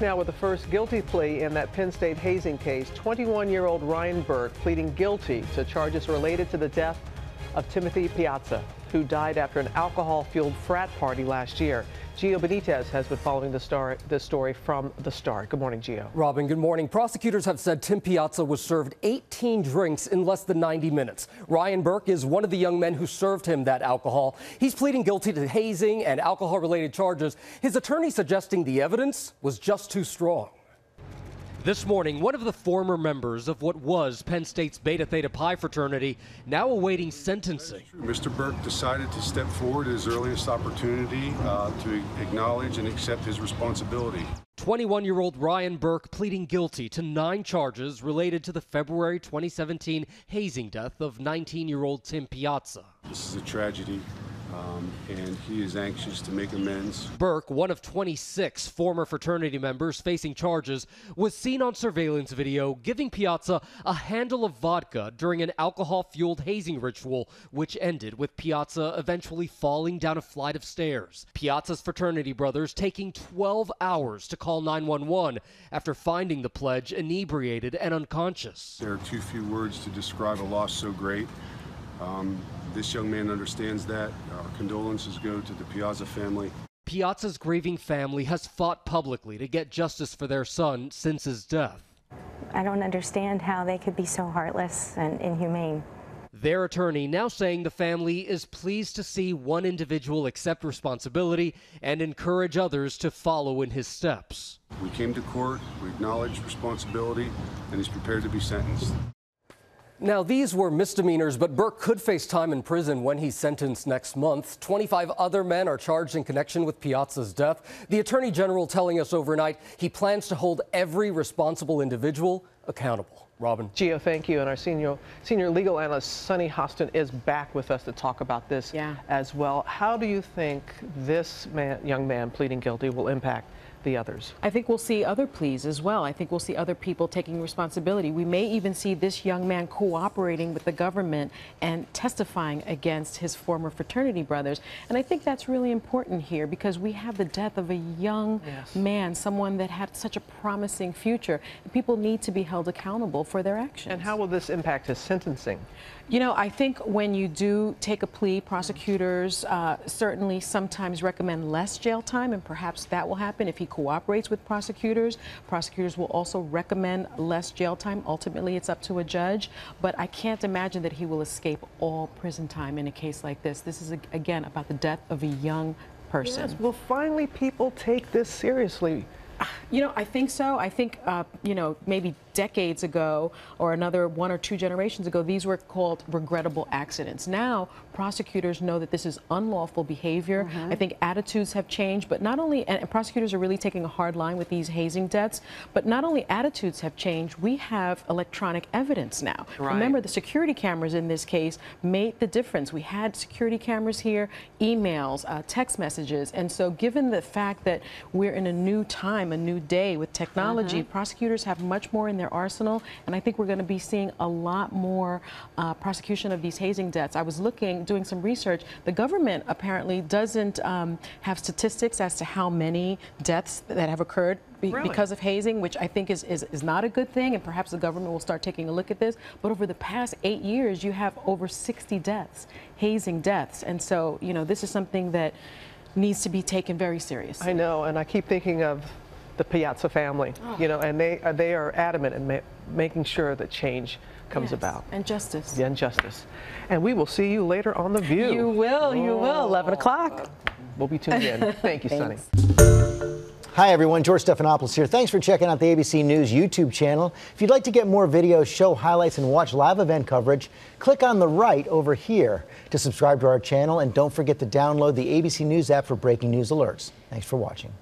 Now, with the first guilty plea in that Penn State hazing case, 21 year old Ryan Burke pleading guilty to charges related to the death of Timothy Piazza, who died after an alcohol fueled frat party last year. Gio Benitez has been following the star, this story from the start. Good morning, Gio. Robin, good morning. Prosecutors have said Tim Piazza was served 18 drinks in less than 90 minutes. Ryan Burke is one of the young men who served him that alcohol. He's pleading guilty to hazing and alcohol related charges. His attorney suggesting the evidence was just too strong. This morning, one of the former members of what was Penn State's Beta Theta Pi fraternity now awaiting sentencing. Mr. Burke decided to step forward at his earliest opportunity uh, to acknowledge and accept his responsibility. 21 year old Ryan Burke pleading guilty to nine charges related to the February 2017 hazing death of 19 year old Tim Piazza. This is a tragedy um, and he is anxious to make amends. Burke, one of 26 former fraternity members facing charges, was seen on surveillance video giving Piazza a handle of vodka during an alcohol fueled hazing ritual, which ended with Piazza eventually falling down a flight of stairs. Piazza's fraternity brothers taking 12 hours to call 911 after finding the pledge inebriated and unconscious. There are too few words to describe a loss so great. Um, this young man understands that. Our condolences go to the Piazza family. Piazza's grieving family has fought publicly to get justice for their son since his death. I don't understand how they could be so heartless and inhumane. Their attorney now saying the family is pleased to see one individual accept responsibility and encourage others to follow in his steps. We came to court, we acknowledged responsibility, and he's prepared to be sentenced. Now, these were misdemeanors, but Burke could face time in prison when he's sentenced next month. 25 other men are charged in connection with Piazza's death. The Attorney General telling us overnight he plans to hold every responsible individual accountable. Robin. Gio, thank you. And our senior senior legal analyst, Sunny Hostin, is back with us to talk about this yeah. as well. How do you think this man, young man pleading guilty will impact the others. I think we'll see other pleas as well. I think we'll see other people taking responsibility. We may even see this young man cooperating with the government and testifying against his former fraternity brothers. And I think that's really important here because we have the death of a young yes. man, someone that had such a promising future. People need to be held accountable for their actions. And how will this impact his sentencing? You know, I think when you do take a plea, prosecutors uh, certainly sometimes recommend less jail time, and perhaps that will happen if he cooperates with prosecutors. Prosecutors will also recommend less jail time. Ultimately, it's up to a judge, but I can't imagine that he will escape all prison time in a case like this. This is, again, about the death of a young person. Yes, will finally people take this seriously? You know, I think so. I think, uh, you know, maybe decades ago or another one or two generations ago, these were called regrettable accidents. Now, prosecutors know that this is unlawful behavior. Mm -hmm. I think attitudes have changed, but not only, and prosecutors are really taking a hard line with these hazing deaths, but not only attitudes have changed, we have electronic evidence now. Right. Remember, the security cameras in this case made the difference. We had security cameras here, emails, uh, text messages, and so given the fact that we're in a new time, a new day with technology, mm -hmm. prosecutors have much more in their arsenal. And I think we're going to be seeing a lot more uh, prosecution of these hazing deaths. I was looking, doing some research. The government apparently doesn't um, have statistics as to how many deaths that have occurred be really? because of hazing, which I think is, is, is not a good thing, and perhaps the government will start taking a look at this. But over the past eight years, you have over 60 deaths, hazing deaths. And so, you know, this is something that needs to be taken very seriously. I know, and I keep thinking of the Piazza family, oh. you know, and they uh, they are adamant in ma making sure that change comes yes. about. And justice. Yeah, and justice. And we will see you later on The View. You will, you will, 11 o'clock. We'll be tuned in. Thank you, Sunny. Hi, everyone. George Stephanopoulos here. Thanks for checking out the ABC News YouTube channel. If you'd like to get more videos, show highlights, and watch live event coverage, click on the right over here to subscribe to our channel. And don't forget to download the ABC News app for breaking news alerts. Thanks for watching.